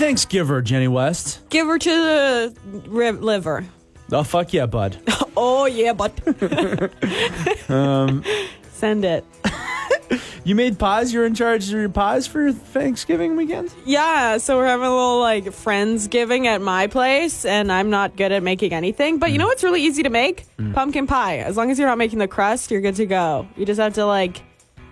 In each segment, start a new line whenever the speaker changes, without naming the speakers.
Thanksgiver, Jenny West.
Give her to the liver.
Oh fuck yeah, bud.
Oh yeah, but
Um,
send it.
you made pies. You're in charge of your pies for Thanksgiving weekend.
Yeah, so we're having a little like friendsgiving at my place, and I'm not good at making anything. But you
Mm.
know what's really easy to make? Pumpkin pie. As long as you're not making the crust, you're good to go. You just have to like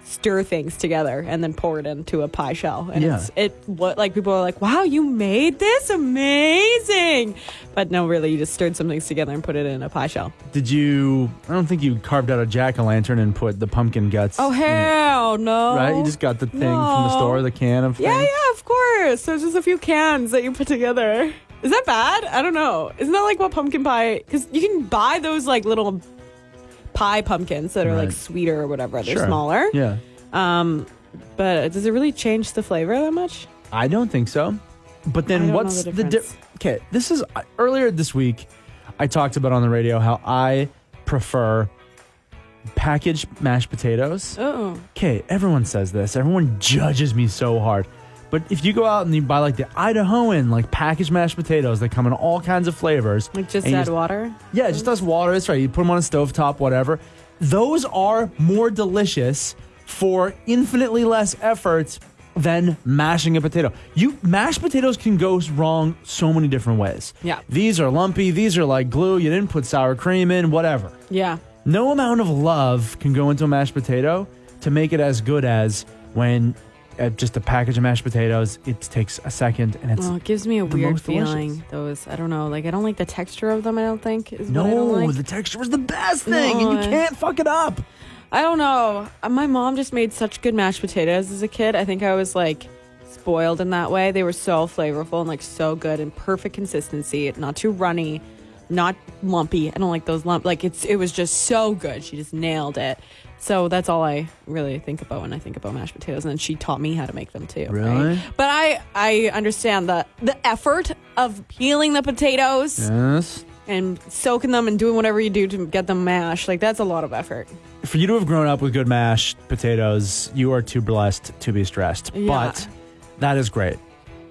stir things together and then pour it into a pie shell. And
Yeah.
it's it what like people are like, "Wow, you made this amazing!" But no, really, you just stirred some things together and put it in a pie shell.
Did you? I don't think you carved out a jack o' lantern and put the pumpkin guts.
Oh
it,
hell no!
Right, you just got the thing from the
No.
store, the can of
Yeah,
thing.
yeah, of course. There's just a few cans that you put together. Is that bad? I don't know. Isn't that like what pumpkin pie? Because you can buy those like little pie pumpkins that are like sweeter or whatever. They're
Sure.
smaller.
Yeah,
Um, but does it really change the flavor that much?
I don't think so. But
I
then
don't know
what's
the
the di-
difference.
okay? This is uh, earlier this week. I talked about on the radio how I prefer packaged mashed potatoes.
Oh,
Okay, everyone says this. Everyone judges me so hard. But if you go out and you buy like the Idahoan like packaged mashed potatoes that come in all kinds of flavors,
like just
and you
add water.
Yeah, just does water. That's right. You put them on a stovetop, whatever. Those are more delicious for infinitely less effort than mashing a potato. You mashed potatoes can go wrong so many different ways.
Yeah.
These are lumpy. These are like glue. You didn't put sour cream in. Whatever.
Yeah.
No amount of love can go into a mashed potato to make it as good as when uh, just a package of mashed potatoes. It takes a second and it's
Well, it gives me a weird
most delicious.
feeling. Those I don't know. Like I don't like the texture of them. I don't think is what I don't
no.
like.
The texture is the best thing,
No,
and you can't fuck it up.
I don't know. Uh, My mom just made such good mashed potatoes as a kid. I think I was like spoiled in that way. They were so flavorful and like so good and perfect consistency, not too runny, not lumpy. I don't like those lump. Like it's it was just so good. She just nailed it. So that's all I really think about when I think about mashed potatoes. And then she taught me how to make them too. right?
Really?
But I I understand the the effort of peeling the potatoes
Yes.
and soaking them and doing whatever you do to get them mashed. Like that's a lot of effort.
For you to have grown up with good mashed potatoes, you are too blessed to be stressed.
Yeah.
But that is great.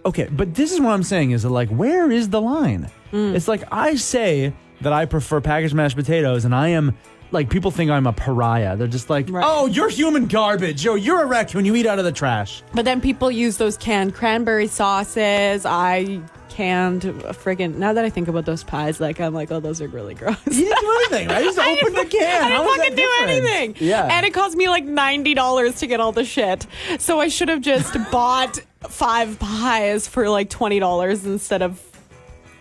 Okay, but this is what I'm saying is that like where is the line?
Mm.
It's like I say that I prefer packaged mashed potatoes and I am like people think I'm a pariah. They're just like,
Right.
"Oh, you're human garbage. Yo, you're a raccoon. You eat out of the trash."
But then people use those canned cranberry sauces. I canned friggin' now that I think about those pies, like I'm like, oh, those are really gross.
You didn't do anything. I just
I
opened the can.
I
How
didn't
that
fucking do
different?
anything.
Yeah.
And it cost me like ninety dollars to get all the shit. So I should have just bought five pies for like twenty dollars instead of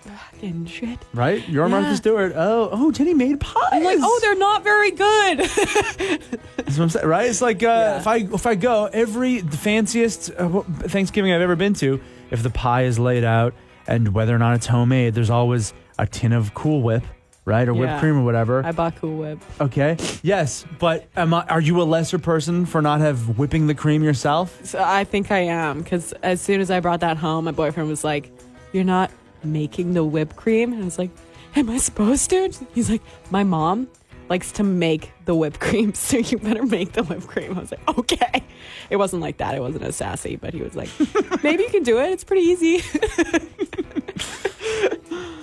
fucking shit.
right? You're
Yeah.
Martha Stewart. Oh, oh, Jenny made pies.
I'm like, oh, they're not very good.
That's what I'm saying, right? It's like uh,
Yeah.
if I if I go every the fanciest uh, Thanksgiving I've ever been to, if the pie is laid out and whether or not it's homemade, there's always a tin of Cool Whip, right, or whipped cream or whatever.
I bought Cool Whip.
okay, yes, but am I, are you a lesser person for not have whipping the cream yourself?
So I think I am because as soon as I brought that home, my boyfriend was like, "You're not making the whipped cream," and I was like, "Am I supposed to?" He's like, "My mom likes to make the whipped cream, so you better make the whipped cream." I was like, "Okay." It wasn't like that. It wasn't as sassy, but he was like, "Maybe you can do it. It's pretty easy."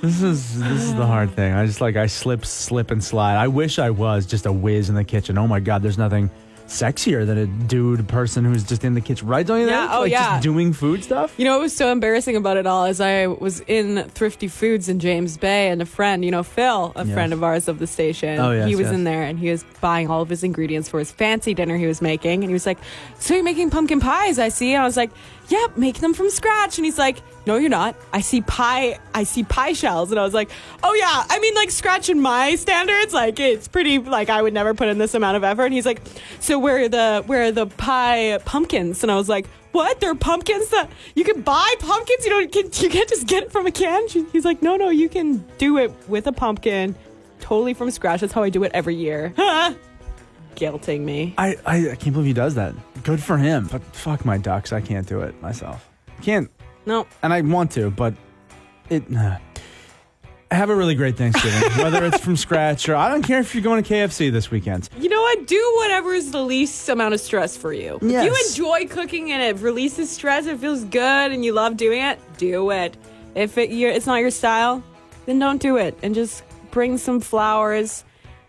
This is this is the hard thing. I just like I slip, slip and slide. I wish I was just a whiz in the kitchen. Oh my god, there's nothing sexier than a dude person who's just in the kitchen, right? Don't you
Yeah,
think?
oh,
like
yeah.
just doing food stuff.
You know what was so embarrassing about it all is I was in Thrifty Foods in James Bay and a friend, you know, Phil, a
Yes.
friend of ours of the station,
Oh, yes,
he was
yes.
in there and he was buying all of his ingredients for his fancy dinner he was making. And he was like, So you're making pumpkin pies, I see. And I was like, Yep, make them from scratch. And he's like, No, you're not. I see pie I see pie shells. And I was like, Oh yeah, I mean like scratch in my standards, like it's pretty like I would never put in this amount of effort. And he's like, So where are the where are the pie pumpkins? And I was like, what? There are pumpkins that you can buy pumpkins. You don't. You can't just get it from a can. He's like, no, no, you can do it with a pumpkin, totally from scratch. That's how I do it every year. Guilting me.
I, I I can't believe he does that. Good for him. But fuck my ducks. I can't do it myself. Can't.
No,
And I want to, but it. Uh, Have a really great Thanksgiving, whether it's from scratch or I don't care if you're going to KFC this weekend.
You know what? Do whatever is the least amount of stress for you.
Yes.
If you enjoy cooking and it releases stress, it feels good, and you love doing it, do it. If it, it's not your style, then don't do it, and just bring some flowers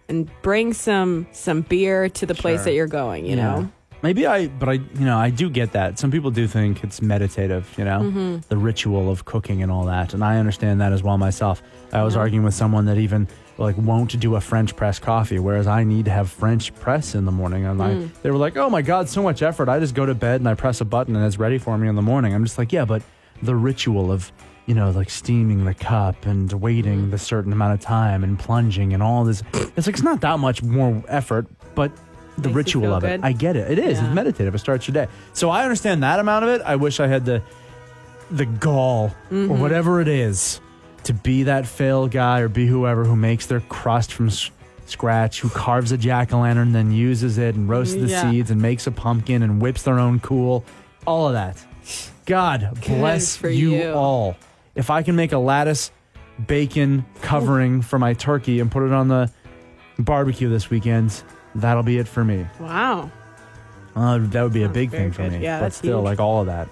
and bring some some beer to the place
Sure.
that you're going. You know.
Maybe I, but I, you know, I do get that. Some people do think it's meditative, you know, mm-hmm. the ritual of cooking and all that. And I understand that as well myself. I was arguing with someone that even like won't do a French press coffee, whereas I need to have French press in the morning. And I, mm. they were like, oh my God, so much effort. I just go to bed and I press a button and it's ready for me in the morning. I'm just like, yeah, but the ritual of, you know, like steaming the cup and waiting mm-hmm. the certain amount of time and plunging and all this, it's like, it's not that much more effort, but the
Makes
ritual of it. I get it. It is.
Yeah.
It's meditative. It starts your day. So I understand that amount of it. I wish I had the the gall
Mm-hmm.
or whatever it is to be that fail guy or be whoever who makes their crust from s- scratch, who carves a jack o' lantern, then uses it and roasts the
Yeah.
seeds and makes a pumpkin and whips their own cool. All of that. God bless you,
you.
all. If I can make a lattice bacon covering for my turkey and put it on the barbecue this weekend, that'll be it for me.
Wow.
Uh, that would be a
Sounds
big
very
thing for
good.
me.
Yeah,
but
that's
still,
huge.
like all of that.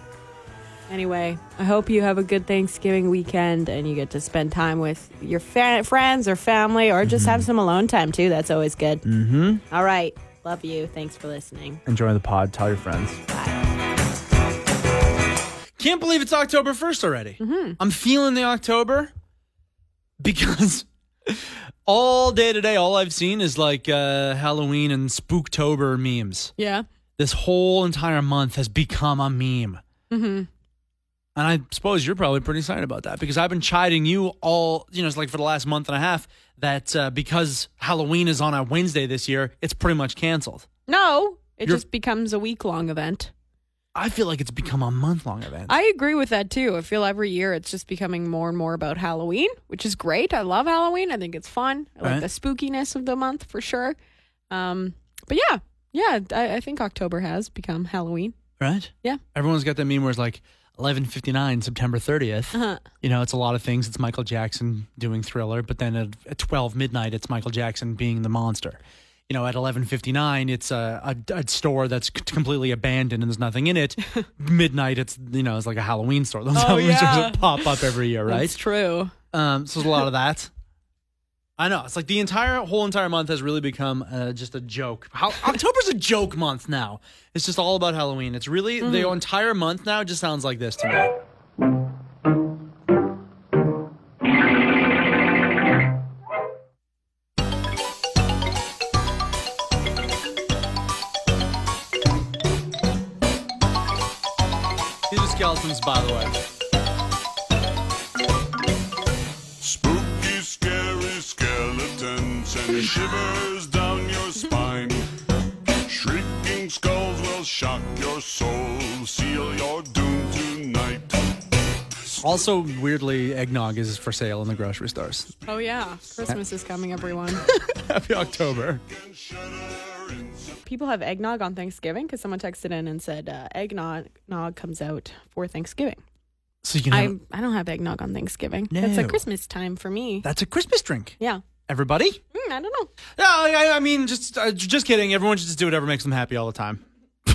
Anyway, I hope you have a good Thanksgiving weekend and you get to spend time with your fa- friends or family or just have some alone time too. That's always good.
Mm-hmm.
All right. Love you. Thanks for listening.
Enjoy the pod. Tell your friends. Can't believe it's October 1st already.
Mm-hmm.
I'm feeling the October because all day today, all I've seen is like uh, Halloween and Spooktober memes.
Yeah.
This whole entire month has become a meme.
Mm-hmm.
And I suppose you're probably pretty excited about that because I've been chiding you all, you know, it's like for the last month and a half that uh, because Halloween is on a Wednesday this year, it's pretty much canceled.
No, it
You're-
just becomes a week long event.
I feel like it's become a month long event.
I agree with that too. I feel every year it's just becoming more and more about Halloween, which is great. I love Halloween. I think it's fun. I like
Right.
the spookiness of the month for sure. Um, but yeah, yeah, I, I think October has become Halloween.
right?
Yeah.
Everyone's got that meme where it's like 11:59 September 30th.
Uh-huh.
You know, it's a lot of things. It's Michael Jackson doing Thriller, but then at, at 12 midnight, it's Michael Jackson being the monster. You know, at 11:59, it's a, a, a store that's completely abandoned and there's nothing in it. midnight, it's you know, it's like a Halloween store. Those
Oh,
Halloween
yeah.
stores that pop up every year, right?
That's true.
Um, so there's a lot of that. I know. It's like the entire whole entire month has really become uh, just a joke. How, October's a joke month now. It's just all about Halloween. It's really the entire month now just sounds like this to me. By the way.
Spooky, scary skeletons and shivers down your spine. Shrieking skulls will shock your soul, seal your doom tonight.
Also, weirdly, eggnog is for sale in the grocery stores.
Oh yeah, Christmas is coming, everyone.
Happy October.
People have eggnog on Thanksgiving because someone texted in and said uh, eggnog nog comes out for Thanksgiving.
So you can
I I don't have eggnog on Thanksgiving. No. It's a Christmas time for me.
that's a Christmas drink.
yeah.
Everybody?
Mm, I don't know.
No, I, I mean, just uh, just kidding. Everyone should just do whatever makes them happy all the time. you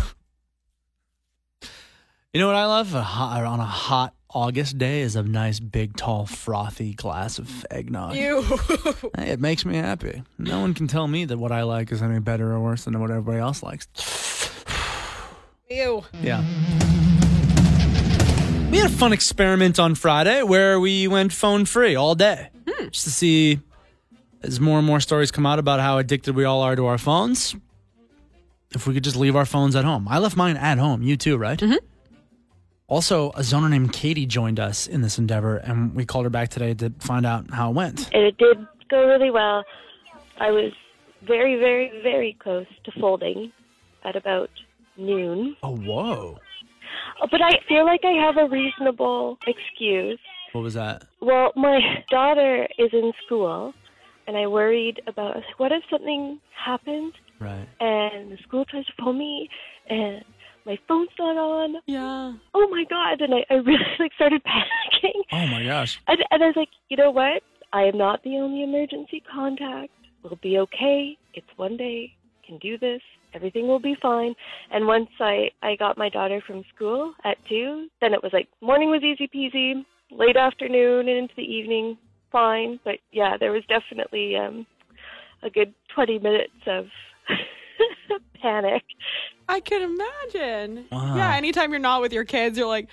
know what I love? A hot, on a hot August day is a nice, big, tall, frothy glass of eggnog.
Ew.
Hey, It makes me happy. No one can tell me that what I like is any better or worse than what everybody else likes.
Ew.
Yeah. We had a fun experiment on Friday where we went phone free all day just to see as more and more stories come out about how addicted we all are to our phones. If we could just leave our phones at home. I left mine at home. You too, right? Mm-hmm. Also, a zoner named Katie joined us in this endeavor, and we called her back today to find out how it went.
and it did go really well. I was very, very, very close to folding at about noon.
Oh, whoa.
Uh, But I feel like I have a reasonable excuse.
What was that?
Well, my daughter is in school, and I worried about, I like, what if something happened
Right.
and the school tries to phone me and my phone's not on?
Yeah.
Oh my God. And I, I really like started panicking.
Oh my gosh.
And, and I was like, you know what? I am not the only emergency contact. We'll be okay. It's one day. Can do this. Everything will be fine. And once I I got my daughter from school at two, then it was like morning was easy peasy. Late afternoon and into the evening, fine. But yeah, there was definitely um, a good twenty minutes of panic.
I can imagine.
Wow.
Yeah, anytime you're not with your kids, you're like,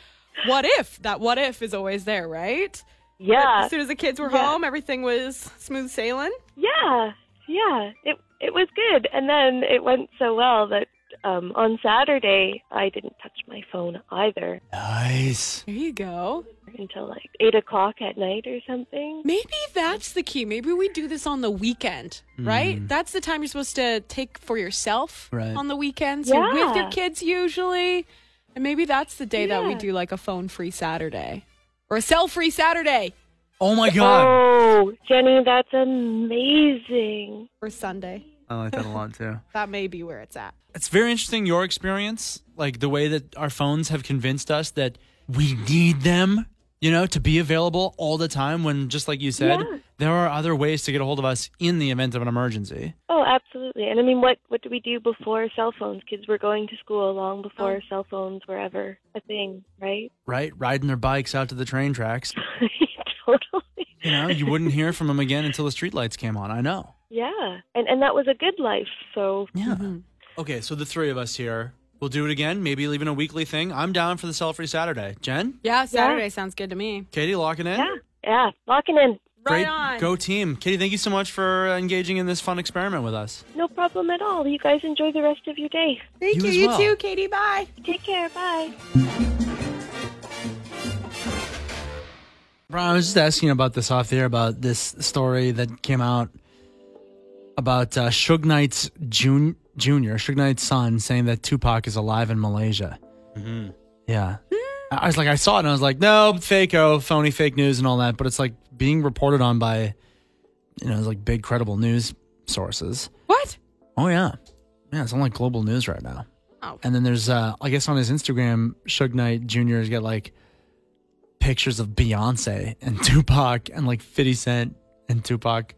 what if? That what if is always there, right?
Yeah,
As soon as the kids were
Yeah.
home, everything was smooth sailing.
Yeah, yeah. It it was good, and then it went so well that um, on Saturday I didn't touch my phone either
Nice.
There you go.
Until like eight o'clock at night or something.
Maybe that's the key. Maybe we do this on the weekend, mm-hmm. right? That's the time you're supposed to take for yourself
Right.
on the weekends. You're with your kids usually. And maybe that's the day that we do like a phone free Saturday or a cell free Saturday
Oh my god.
Oh, Jenny, that's amazing.
or Sunday.
I like that a lot too.
That may be where it's at.
It's very interesting your experience, like the way that our phones have convinced us that we need them, you know, to be available all the time when just like you said,
Yeah.
there are other ways to get a hold of us in the event of an emergency.
Oh, absolutely. And I mean, what what do we do before cell phones? Kids were going to school long before oh. cell phones were ever a thing, right?
Right? Riding their bikes out to the train tracks.
totally.
You know, you wouldn't hear from them again until the streetlights came on. I know.
Yeah, and and that was a good life. So
Yeah. Mm-hmm. Okay, so the three of us here, we'll do it again, maybe even a weekly thing. I'm down for the Cell Free Saturday. Jen?
Yeah, Saturday sounds good to me.
Katie, locking in?
yeah, yeah, locking in.
Right
Great.
on.
Go team. Katie, thank you so much for uh, engaging in this fun experiment with us.
No problem at all. You guys enjoy the rest of your day.
Thank
You
you.
as
You
well.
too, Katie. Bye.
Take care. Bye.
Brian, I was just asking about this off there about this story that came out about uh, Suge Knight's jun- junior, Suge Knight's son, saying that Tupac is alive in Malaysia. Mm-hmm. Yeah. I was like, I saw it and I was like, no, fake, oh, phony, fake news and all that. But it's like being reported on by, you know, like big credible news sources.
What?
Oh, yeah. Yeah, it's on like global news right now.
Oh.
And then there's, uh, I guess on his Instagram, Suge Knight Jr. has got like pictures of Beyonce and Tupac and like 50 Cent and Tupac.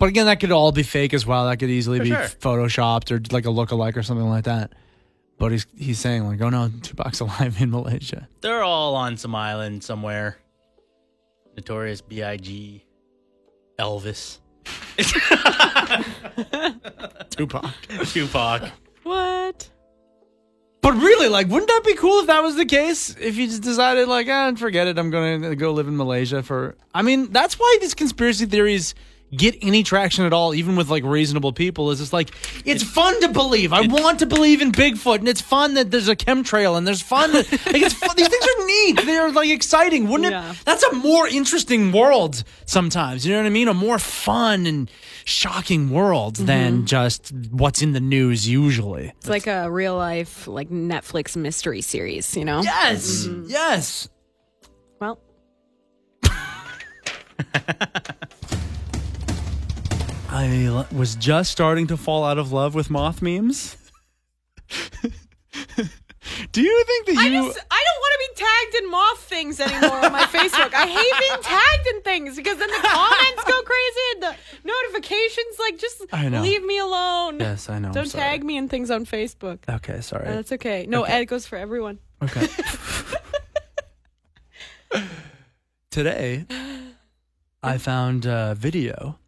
But again, that could all be fake as well. That could easily
For
be
sure.
photoshopped or like a look-alike or something like that. But he's he's saying like, oh no, Tupac's alive in Malaysia.
They're all on some island somewhere. Notorious B.I.G. Elvis.
Tupac.
Tupac.
What?
But really, like, wouldn't that be cool if that was the case? If you just decided, like, ah, forget it, I'm going to go live in Malaysia for. I mean, that's why these conspiracy theories get any traction at all, even with like reasonable people. Is it's like it's fun to believe. I want to believe in Bigfoot, and it's fun that there's a chemtrail, and there's fun. That, like, it's fun. These things are neat. They're like exciting, wouldn't
Yeah.
it? That's a more interesting world sometimes. You know what I mean? A more fun and shocking world mm-hmm. than just what's in the news usually.
It's like a real life, like Netflix mystery series, you know?
Yes, mm-hmm. yes.
Well,
I was just starting to fall out of love with moth memes. Do you think that
I
you?
just I don't want to be tagged in moth things anymore on my Facebook. I hate being tagged in things because then the comments go crazy and the notifications like just
I know.
leave me alone.
yes, I know.
Don't tag me in things on Facebook.
Okay, sorry.
That's okay. No,
Okay.
it goes for everyone.
Okay. Today, I found a video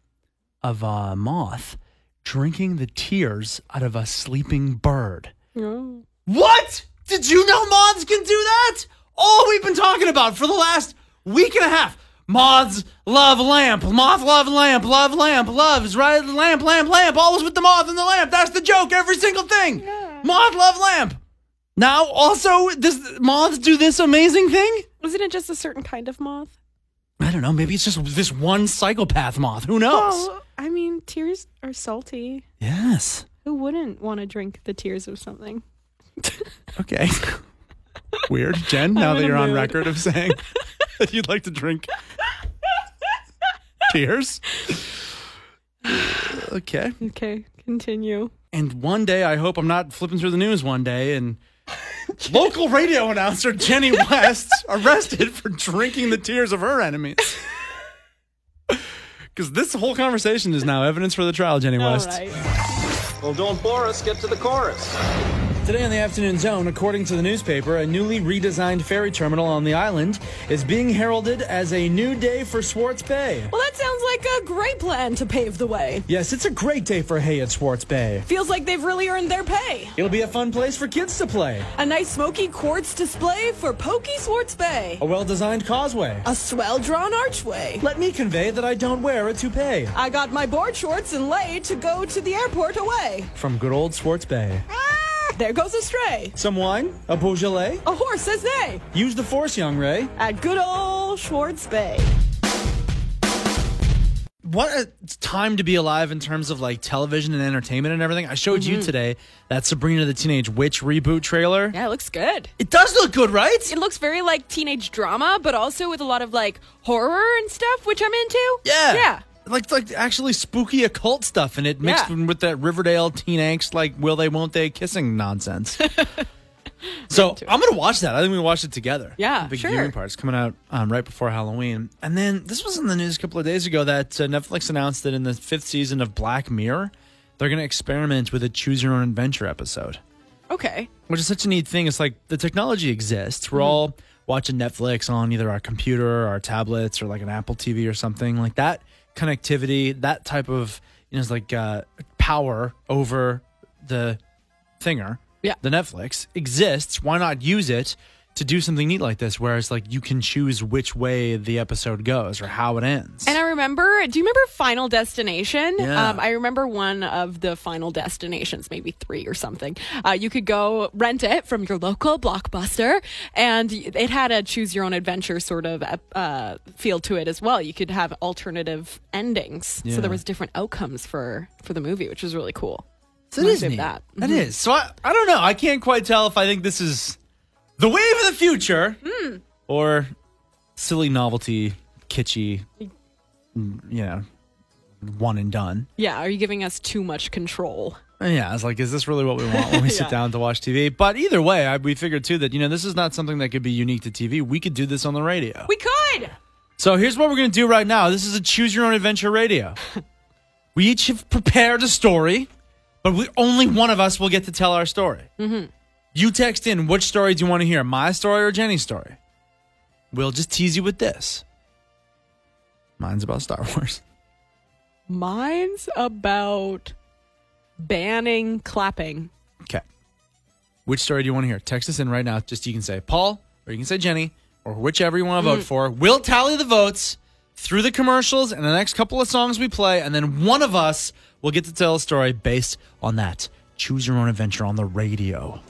of a moth drinking the tears out of a sleeping bird.
Oh.
What? Did you know moths can do that? All we've been talking about for the last week and a half. Moths love lamp. Moth love lamp. Love lamp. Loves right lamp. Lamp. Lamp. Always with the moth and the lamp. That's the joke. Every single thing. Moth love lamp. Now, also, does moths do this amazing thing?
Isn't it just a certain kind of moth?
I don't know. Maybe it's just this one psychopath moth. Who knows?
Oh, I mean, tears are salty.
Yes.
Who wouldn't want to drink the tears of something?
Okay. Weird, Jen. Now that
a
you're on
mood.
record of saying that you'd like to drink tears. Okay.
Okay, continue.
And one day, I hope I'm not flipping through the news one day and local radio announcer Jenny West arrested for drinking the tears of her enemies. Because this whole conversation is now evidence for the trial, Jenny West.
right.
Well, don't bore us. Get to the chorus.
Today on the Afternoon Zone, according to the newspaper, a newly redesigned ferry terminal on the island is being heralded as a new day for Swartz Bay.
Well, that sounds like a great plan to pave the way.
Yes, it's a great day for hay at Swartz Bay.
Feels like they've really earned their pay.
It'll be a fun place for kids to play.
A nice smoky quartz display for Pokey Swartz Bay.
A well designed causeway.
A swell drawn archway.
Let me convey that I don't wear a toupee.
I got my board shorts and lay to go to the airport away.
From good old Swartz Bay.
Ah, there goes a stray.
Some wine, a Beaujolais.
A horse says nay.
Use the force, young Ray.
At good old Swartz Bay.
What a time to be alive in terms of like television and entertainment and everything. I showed you mm-hmm. today that Sabrina the Teenage Witch reboot trailer.
Yeah, it looks good.
It does look good, right?
It looks very like teenage drama, but also with a lot of like horror and stuff, which I'm into.
Yeah.
Yeah.
Like like actually spooky occult stuff in it mixed
Yeah.
with that Riverdale teen angst like will they won't they kissing nonsense. so I'm gonna watch that. I think we watch it together.
Yeah,
big
sure.
viewing parts coming out um, right before Halloween. And then this was in the news a couple of days ago that uh, Netflix announced that in the fifth season of Black Mirror, they're gonna experiment with a choose your own adventure episode
Okay.
which is such a neat thing. It's like the technology exists. We're
Mm-hmm.
all watching Netflix on either our computer, or our tablets, or like an Apple TV or something like that. Connectivity, that type of you know, it's like uh, power over the thinger,
Yeah.
the Netflix exists. Why not use it to do something neat like this? Whereas like you can choose which way the episode goes or how it ends.
And I remember, do you remember Final Destination?
Yeah.
Um, I remember one of the Final Destinations, maybe three or something. Uh, you could go rent it from your local blockbuster, and it had a choose your own adventure sort of uh, feel to it as well. You could have alternative endings,
Yeah.
so there was different outcomes for for the movie, which was really cool.
So it is neat.
that.
That is. So I, I don't know. I can't quite tell if I think this is the wave of the future
Hmm.
or silly novelty, kitschy, mm, you know, one and done.
Yeah, are you giving us too much control?
Yeah, I was like, is this really what we want when we sit down to watch TV? But either way, I, we figured too that, you know, this is not something that could be unique to TV. We could do this on the radio.
We could.
So here's what we're going to do right now. This is a choose your own adventure radio. we each have prepared a story, but we, only one of us will get to tell our story. Mm-hmm. You text in which story do you want to hear, my story or Jenny's story? We'll just tease you with this. Mine's about Star Wars.
Mine's about banning clapping.
Okay. Which story do you want to hear? Text us in right now. Just you can say Pol or you can say Jenny or whichever you want to vote mm. for. We'll tally the votes through the commercials and the next couple of songs we play, and then one of us will get to tell a story based on that. Choose your own adventure on the radio.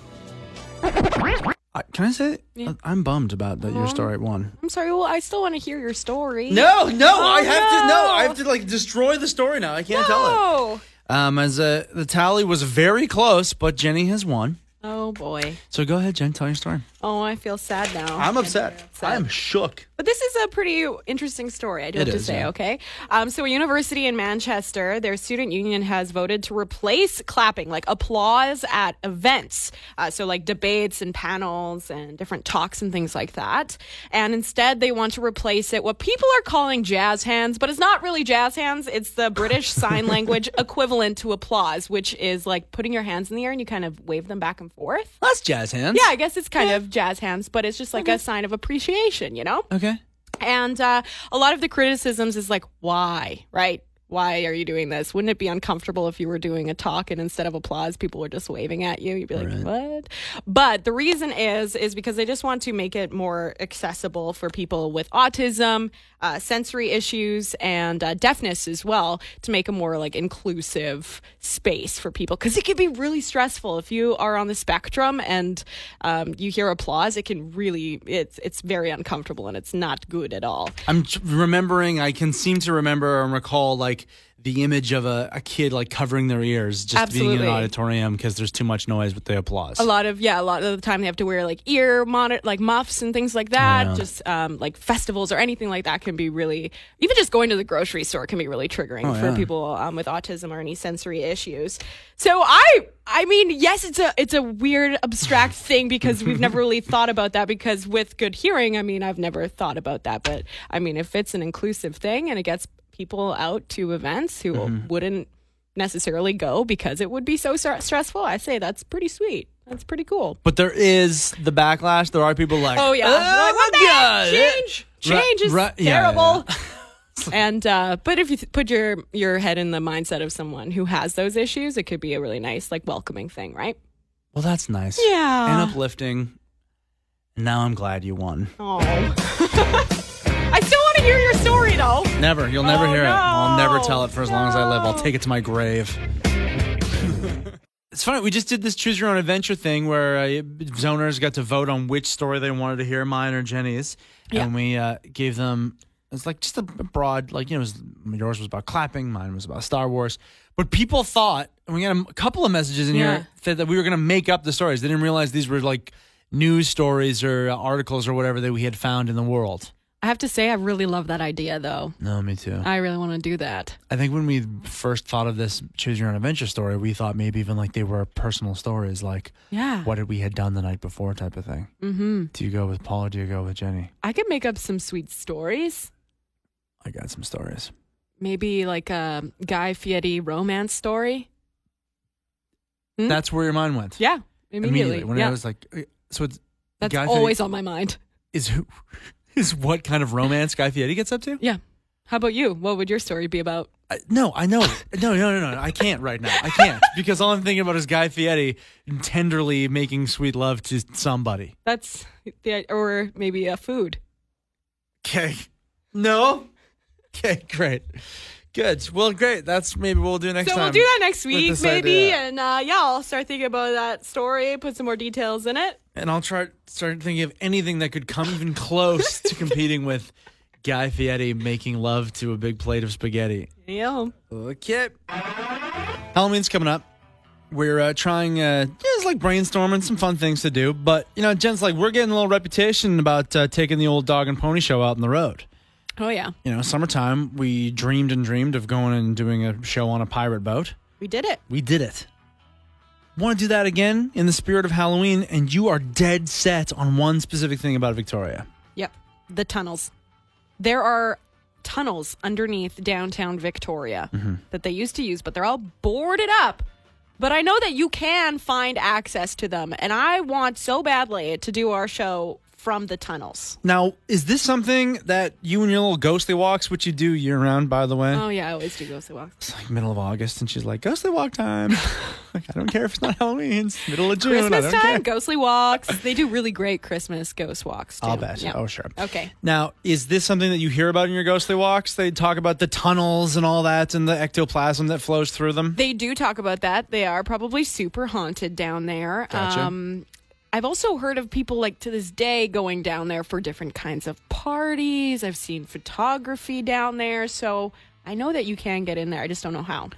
I, can I say
Yeah.
I'm bummed about that your story won.
I'm sorry. Well, I still want to hear your story.
No, no,
Oh,
I have to no,
no.
I have to like destroy the story now. I can't tell it.
Oh.
Um, as uh, the tally was very close, but Jenny has won.
Oh boy.
So go ahead, Jen. Tell your story.
Oh, I feel sad now.
I'm upset. I am shook.
But this is a pretty interesting story, I do
It
have to
is,
say,
yeah.
okay? Um, so, a university in Manchester, their student union has voted to replace clapping, like applause at events. Uh, so, like debates and panels and different talks and things like that. And instead, they want to replace it, what people are calling jazz hands, but it's not really jazz hands. It's the British Sign Language equivalent to applause, which is like putting your hands in the air and you kind of wave them back and forth.
That's jazz hands.
Yeah, I guess it's kind of jazz hands, but it's just like a sign of appreciation, you know?
Okay.
And uh, a lot of the criticisms is like, why, right? Why are you doing this? Wouldn't it be uncomfortable if you were doing a talk and instead of applause, people were just waving at you? You'd be like, what? But the reason is, is because they just want to make it more accessible for people with autism, uh, sensory issues, and uh, deafness as well, to make a more like inclusive space for people. Because it can be really stressful if you are on the spectrum and um, you hear applause. It can really, it's it's very uncomfortable and it's not good at all.
I'm remembering. I can seem to remember and recall like the image of a, a kid like covering their ears, just being in an auditorium because there's too much noise with the applause.
a lot of yeah a lot of the time they have to wear like ear monitor like muffs and things like that
Yeah.
just um, like festivals or anything like that can be really even just going to the grocery store can be really triggering
Oh,
for
yeah.
people um, with autism or any sensory issues so i i mean yes it's a it's a weird abstract thing because we've never really thought about that because with good hearing i mean i've never thought about that but i mean if it's an inclusive thing and it gets people out to events who
Mm-hmm.
wouldn't necessarily go because it would be so stra- stressful. I say that's pretty sweet. That's pretty cool.
But there is the backlash. There are people like,
Oh yeah,
oh,
Like,
God.
change,
Right,
change is
right, yeah, yeah,
terrible. and uh, but if you th- put your your head in the mindset of someone who has those issues, it could be a really nice, like welcoming thing, right?
Well, that's nice.
Yeah.
And uplifting. Now I'm glad you won.
Oh, I still want to hear your.
Never. You'll never
Oh,
hear it. I'll never tell it for as long as I live. I'll take it to my grave. it's funny. We just did this choose your own adventure thing where uh, zoners got to vote on which story they wanted to hear, mine or Jenny's,
Yeah.
and we uh, gave them. It's like just a broad, like you know, it was, yours was about clapping, mine was about Star Wars. But people thought, and we got a couple of messages in
Yeah.
here that, that we were going to make up the stories. They didn't realize these were like news stories or articles or whatever that we had found in the world.
I have to say, I really love that idea though.
No, me too.
I really want to do that.
I think when we first thought of this choose your own adventure story, we thought maybe even like they were personal stories, like
Yeah.
what we had done the night before type of thing. Mm-hmm. Do you go with Pol or do you go with Jenny?
I could make up some sweet stories.
I got some stories.
Maybe like a Guy Fieri romance story. Hmm?
That's where your mind went.
Yeah, immediately.
when
yeah.
I was like, uh, so it's
That's
Guy Fieri-
always on my mind.
is who is what kind of romance Guy Fieri gets up to?
Yeah. How about you? What would your story be about?
I, no, I know. No, no, no, no. I can't right now. I can't because all I'm thinking about is Guy Fieri tenderly making sweet love to somebody.
That's the or maybe a food.
Okay. No. Okay, great. Good. Well, great. That's maybe what we'll do next
so
time.
we'll do that next week, maybe,
idea.
and uh, yeah, I'll start thinking about that story, put some more details in it.
And I'll try start thinking of anything that could come even close to competing with Guy Fieri making love to a big plate of spaghetti.
Yeah.
Okay. Halloween's coming up. We're uh, trying, uh, it's like brainstorming, some fun things to do. But, you know, Jen's like, we're getting a little reputation about uh, taking the old dog and pony show out on the road.
Oh yeah,
You know, summertime, we dreamed and dreamed of going and doing a show on a pirate boat.
we did it.
We did it. Want to do that again in the spirit of Halloween, and you are dead set on one specific thing about Victoria.
Yep. The tunnels. There are tunnels underneath downtown Victoria
Mm-hmm.
that they used to use, but they're all boarded up. But I know that you can find access to them, and I want so badly to do our show from the tunnels.
Now, is this something that you and your little ghostly walks, which you do year round, by the way?
Oh yeah, I always do ghostly walks.
It's like middle of August, and she's like, ghostly walk time. like, I don't care if it's not Halloween. It's middle of June. I
Christmas
don't
time,
care.
ghostly walks. They do really great Christmas ghost walks. Too.
I'll bet.
Yeah.
Oh, sure.
Okay.
Now, is this something that you hear about in your ghostly walks? They talk about the tunnels and all that and the ectoplasm that flows through them.
They do talk about that. They are probably super haunted down there.
Gotcha.
Um, I've also heard of people like to this day going down there for different kinds of parties. I've seen photography down there. So I know that you can get in there. I just don't know how.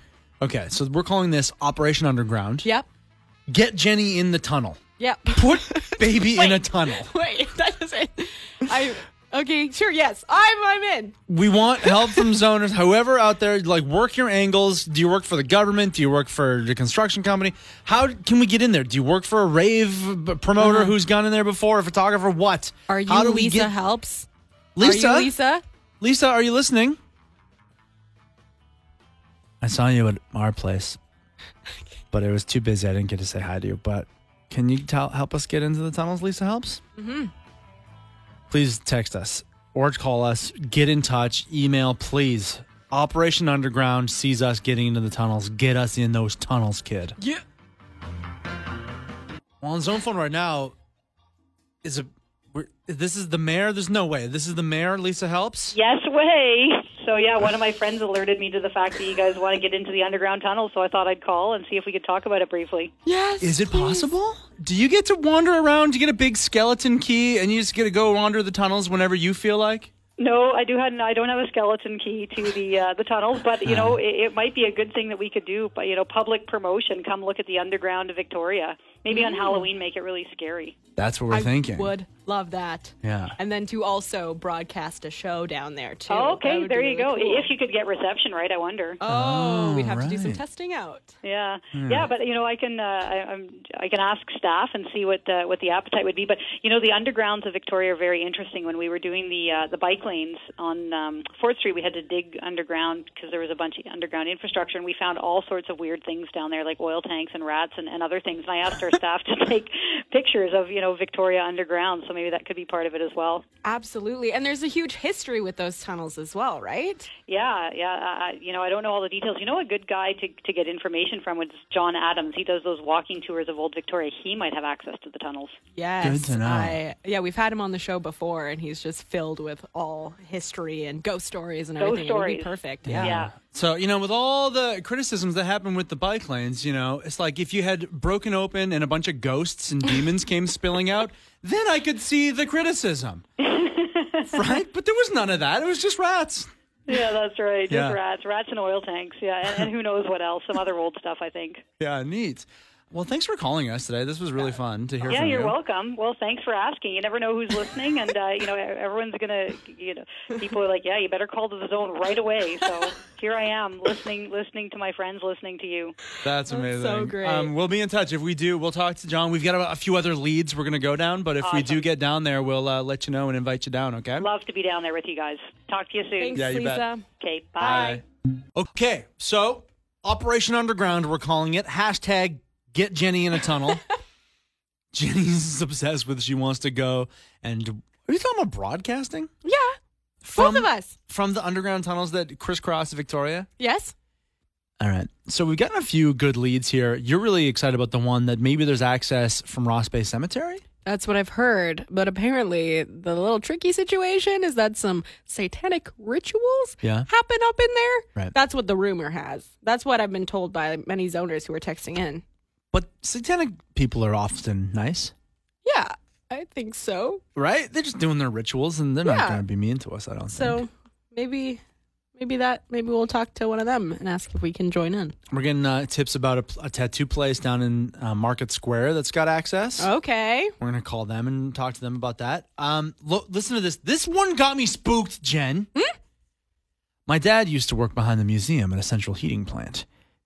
Okay, so we're calling this Operation Underground.
Yep.
Get Jenny in the tunnel.
Yep.
Put baby in a tunnel.
Wait, that doesn't. I. Okay, sure. Yes, I'm. I'm in.
We want help from zoners. However, out there, like work your angles. Do you work for the government? Do you work for the construction company? How can we get in there? Do you work for a rave promoter who's gone in there before? A photographer? What?
Uh-huh. Are you
How do we
Lisa
get-
Helps?
Lisa?
Are you Lisa?
Lisa, are you listening? I saw you at our place, but it was too busy. I didn't get to say hi to you. But can you tell help us get into the tunnels? Lisa Helps. Mm-hmm. Please text us or call us. Get in touch. Email, please. Operation Underground sees us getting into the tunnels. Get us in those tunnels, kid.
Yeah.
Well, on zone phone right now is a. We're, this is the mayor. There's no way. This is the mayor. Lisa Helps.
Yes way. So yeah, one of my friends alerted me to the fact that you guys want to get into the underground tunnel, so I thought I'd call and see if we could talk about it briefly.
Yes.
Is it
please.
possible? Do you get to wander around? Do you get a big skeleton key and you just get to go wander the tunnels whenever you feel like?
No, I do have I don't have a skeleton key to the uh, the tunnels, but you know it, it might be a good thing that we could do. But you know, public promotion. Come look at the underground of Victoria. Maybe on Halloween, make it really scary.
That's what we're
I
thinking.
would Love that.
Yeah.
And then to also broadcast a show down there too.
Oh, okay, there
be
you
really
go.
cool.
If you could get reception right, I wonder.
Oh, we'd have to do some testing out.
Yeah, yeah, but you know, I can uh, I, I'm I can ask staff and see what uh, what the appetite would be. But you know, the undergrounds of Victoria are very interesting. When we were doing the uh, the bike lanes on um, Fort Street, we had to dig underground because there was a bunch of underground infrastructure, and we found all sorts of weird things down there, like oil tanks and rats and, and other things. And I asked our staff to take pictures of you know Victoria underground, so maybe that could be part of it as well.
Absolutely. And there's a huge history with those tunnels as well, right?
Yeah, yeah. Uh, you know, I don't know all the details. You know, a good guy to to get information from was John Adams. He does those walking tours of old Victoria. He might have access to the tunnels.
Yes.
Good to know.
I, yeah, we've had him on the show before, and he's just filled with all history and ghost stories and
Ghost
everything. It would be
stories.
perfect.
Yeah.
Yeah.
So, you know, with all the criticisms that happened with the bike lanes, you know, it's like if you had broken open and a bunch of ghosts and demons came spilling out, then I could see the criticism. right? But there was none of that. It was just rats.
Yeah, that's right. Just
Yeah.
rats, rats and oil tanks. Yeah, and, and who knows what else? Some other old stuff, I think.
Yeah, neat. Well, thanks for calling us today. This was really fun to hear
Yeah,
from
you're
you.
welcome. Well, thanks for asking. You never know who's listening, and uh, you know everyone's gonna. You know, people are like, "Yeah, you better call to the zone right away." So here I am, listening, listening to my friends, listening to you.
That's amazing.
That's so great.
Um, we'll be in touch. If we do, we'll talk to John. We've got a, a few other leads we're going to go down, but if we do get down there, we'll uh, let you know and invite you down, okay?
Love to be down there with you guys. Talk to you soon.
Thanks,
Yeah, you bet.
Lisa.
Okay, bye.
Okay, so Operation Underground, we're calling it. Hashtag get Jenny in a tunnel. Jenny's obsessed with she wants to go and are you talking about broadcasting?
Yeah.
From,
Both of us.
From the underground tunnels that crisscross Victoria?
Yes.
All right. So we've gotten a few good leads here. You're really excited about the one that maybe there's access from Ross Bay Cemetery?
That's what I've heard. But apparently, the little tricky situation is that some satanic rituals
Yeah.
happen up in there.
Right.
That's what the rumor has. That's what I've been told by many zoners who are texting in.
But satanic people are often nice,
Yeah, I think so.
right? They're just doing their rituals and they're not
Yeah.
going to be mean to us, I don't think.
So
think.
maybe, maybe that, maybe we'll talk to one of them and ask if we can join in.
We're getting uh, tips about a, a tattoo place down in uh, Market Square that's got access.
Okay.
We're going to call them and talk to them about that. Um, lo- listen to this. This one got me spooked, Jen. My dad used to work behind the museum at a central heating plant.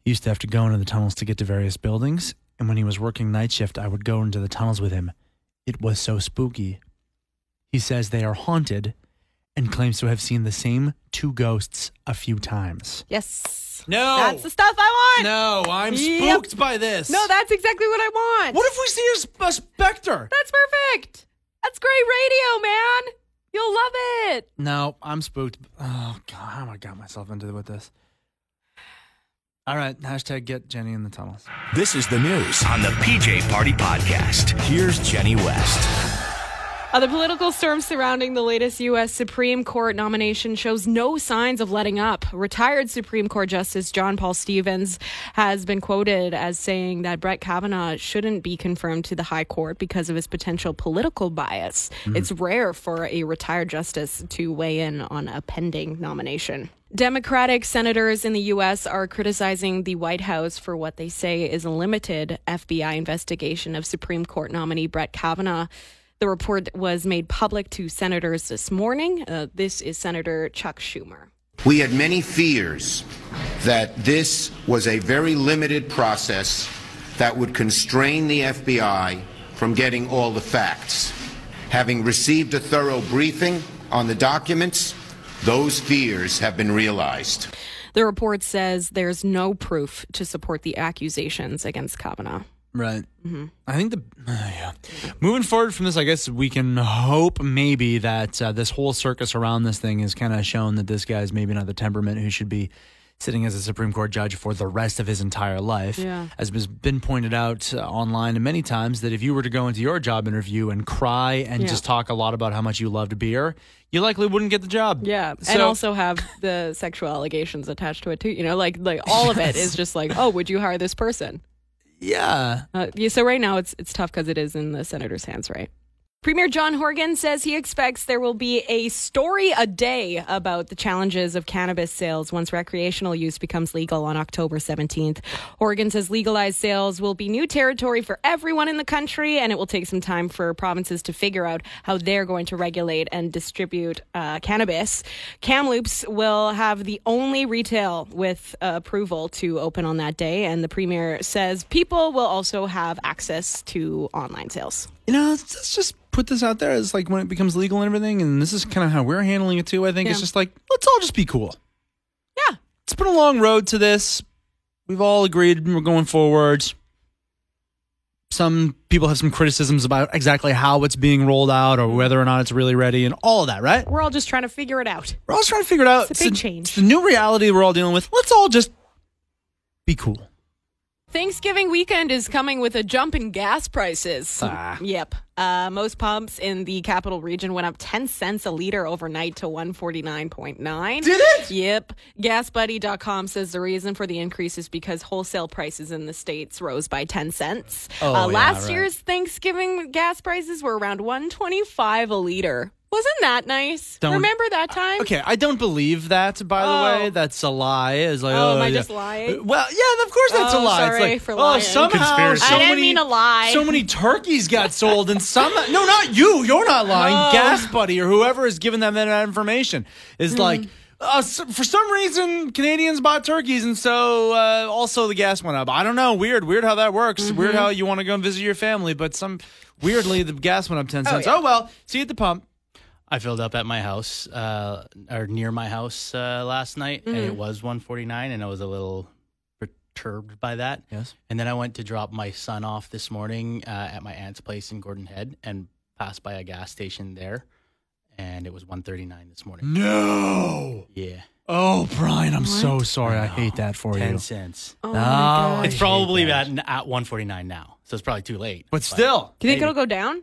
He used to have to go into the tunnels to get to various buildings, and when he was working night shift, I would go into the tunnels with him. It was so spooky. He says they are haunted and claims to have seen the same two ghosts a few times.
Yes.
No.
That's the stuff I want.
No, I'm
Yep.
spooked by this.
No, that's exactly what I want.
What if we see a, sp- a specter?
That's perfect. That's great radio, man. You'll love it.
No, I'm spooked. Oh God, how am I got myself into with this? All right, hashtag get Jenny in the tunnels.
This is the news on the PJ Party Podcast. Here's Jenny West.
Uh, the political storm surrounding the latest U.S. Supreme Court nomination shows no signs of letting up. Retired Supreme Court Justice John Paul Stevens has been quoted as saying that Brett Kavanaugh shouldn't be confirmed to the High Court because of his potential political bias. It's rare for a retired justice to weigh in on a pending nomination. Democratic senators in the U.S. are criticizing the White House for what they say is a limited FBI investigation of Supreme Court nominee Brett Kavanaugh. The report was made public to senators this morning. Uh, this is Senator Chuck Schumer.
We had many fears that this was a very limited process that would constrain the FBI from getting all the facts. Having received a thorough briefing on the documents, those fears have been realized.
The report says there's no proof to support the accusations against Kavanaugh.
Right. I think the yeah. moving forward from this, I guess we can hope maybe that uh, this whole circus around this thing has kind of shown that this guy's maybe not the temperament who should be sitting as a Supreme Court judge for the rest of his entire life.
Yeah.
As has been pointed out uh, online and many times, that if you were to go into your job interview and cry and
Yeah.
just talk a lot about how much you loved beer, you likely wouldn't get the job.
Yeah, and also have the sexual allegations attached to it too. You know, like like all of it is just like, oh, would you hire this person?
Yeah.
Uh, yeah, so right now it's it's tough because it is in the senator's hands, right? Premier John Horgan says he expects there will be a story a day about the challenges of cannabis sales once recreational use becomes legal on October 17th. Horgan says legalized sales will be new territory for everyone in the country, and it will take some time for provinces to figure out how they're going to regulate and distribute uh, cannabis. Kamloops will have the only retail with uh, approval to open on that day, and the Premier says people will also have access to online sales.
You know, let's, let's just put this out there as like when it becomes legal and everything, and this is kind of how we're handling it too. I think it's
Yeah.
just like let's all just be cool.
Yeah.
It's been a long road to this. We've all agreed we're going forward. Some people have some criticisms about exactly how it's being rolled out or whether or not it's really ready and all of that, right?
We're all just trying to figure it out.
We're all just trying to figure it out.
It's a big change.
It's the new reality we're all dealing with. Let's all just be cool.
Thanksgiving weekend is coming with a jump in gas prices.
Ah.
Yep. Uh, most pumps in the capital region went up 10 cents a liter overnight to 149.9.
Did it?
Yep. GasBuddy.com says the reason for the increase is because wholesale prices in the States rose by 10 cents.
Oh,
uh,
yeah,
last
right.
year's Thanksgiving gas prices were around 125 a liter. Wasn't that nice?
Don't-
Remember that time?
Okay, I don't believe that. By the
Oh.
way, that's a lie. It's like,
Oh, am I
yeah.
just lying?
Well, yeah, of course that's
Oh,
a lie.
sorry
it's like,
for
oh,
lying.
somehow
Conspiracy.
so
I didn't
many,
mean to lie.
So many turkeys got sold, and some no, not you. You're not lying.
Oh.
Gas Buddy or whoever is giving them that information is
Hmm.
like. Uh, so- for some reason, Canadians bought turkeys, and so uh, also the gas went up. I don't know. Weird, weird how that works.
Mm-hmm.
Weird how you want to go and visit your family, but some weirdly the gas went up ten cents.
yeah.
Oh well, see you at the pump.
I filled up at my house, uh, or near my house uh, last night, and it was 149, and I was a little perturbed by that.
Yes.
And then I went to drop my son off this morning uh, at my aunt's place in Gordon Head, and passed by a gas station there, and it was 139 this morning.
No.
Yeah,
Oh, Brian, I'm so sorry. I hate that for
10
you.
cents.
Oh,
No,
my God.
It's probably at at 149 now, so it's probably too late.
But still,
Do you think
hey,
it'll go down?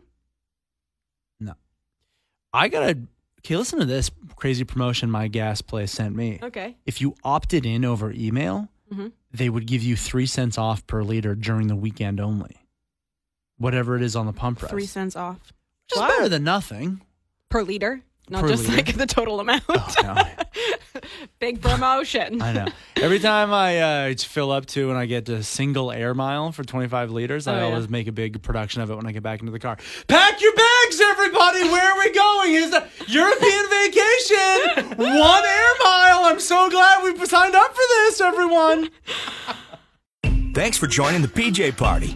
I gotta. Okay, listen to this crazy promotion my gas place sent me.
Okay.
If you opted in over email,
Mhm.
they would give you three cents off per liter during the weekend only. Whatever it is on the pump price,
Three cents off.
which is
Wow.
better than nothing.
per liter, not
Per
just
liter.
like the total amount.
Oh, no.
Big promotion.
I know. Every time I uh, fill up to and I get a single air mile for 25 liters, I
Oh, yeah.
always make a big production of it when I get back into the car. Pack your bags, everybody. Where are we going? Is a European vacation? One air mile. I'm so glad we signed up for this, everyone.
Thanks for joining the PJ Party.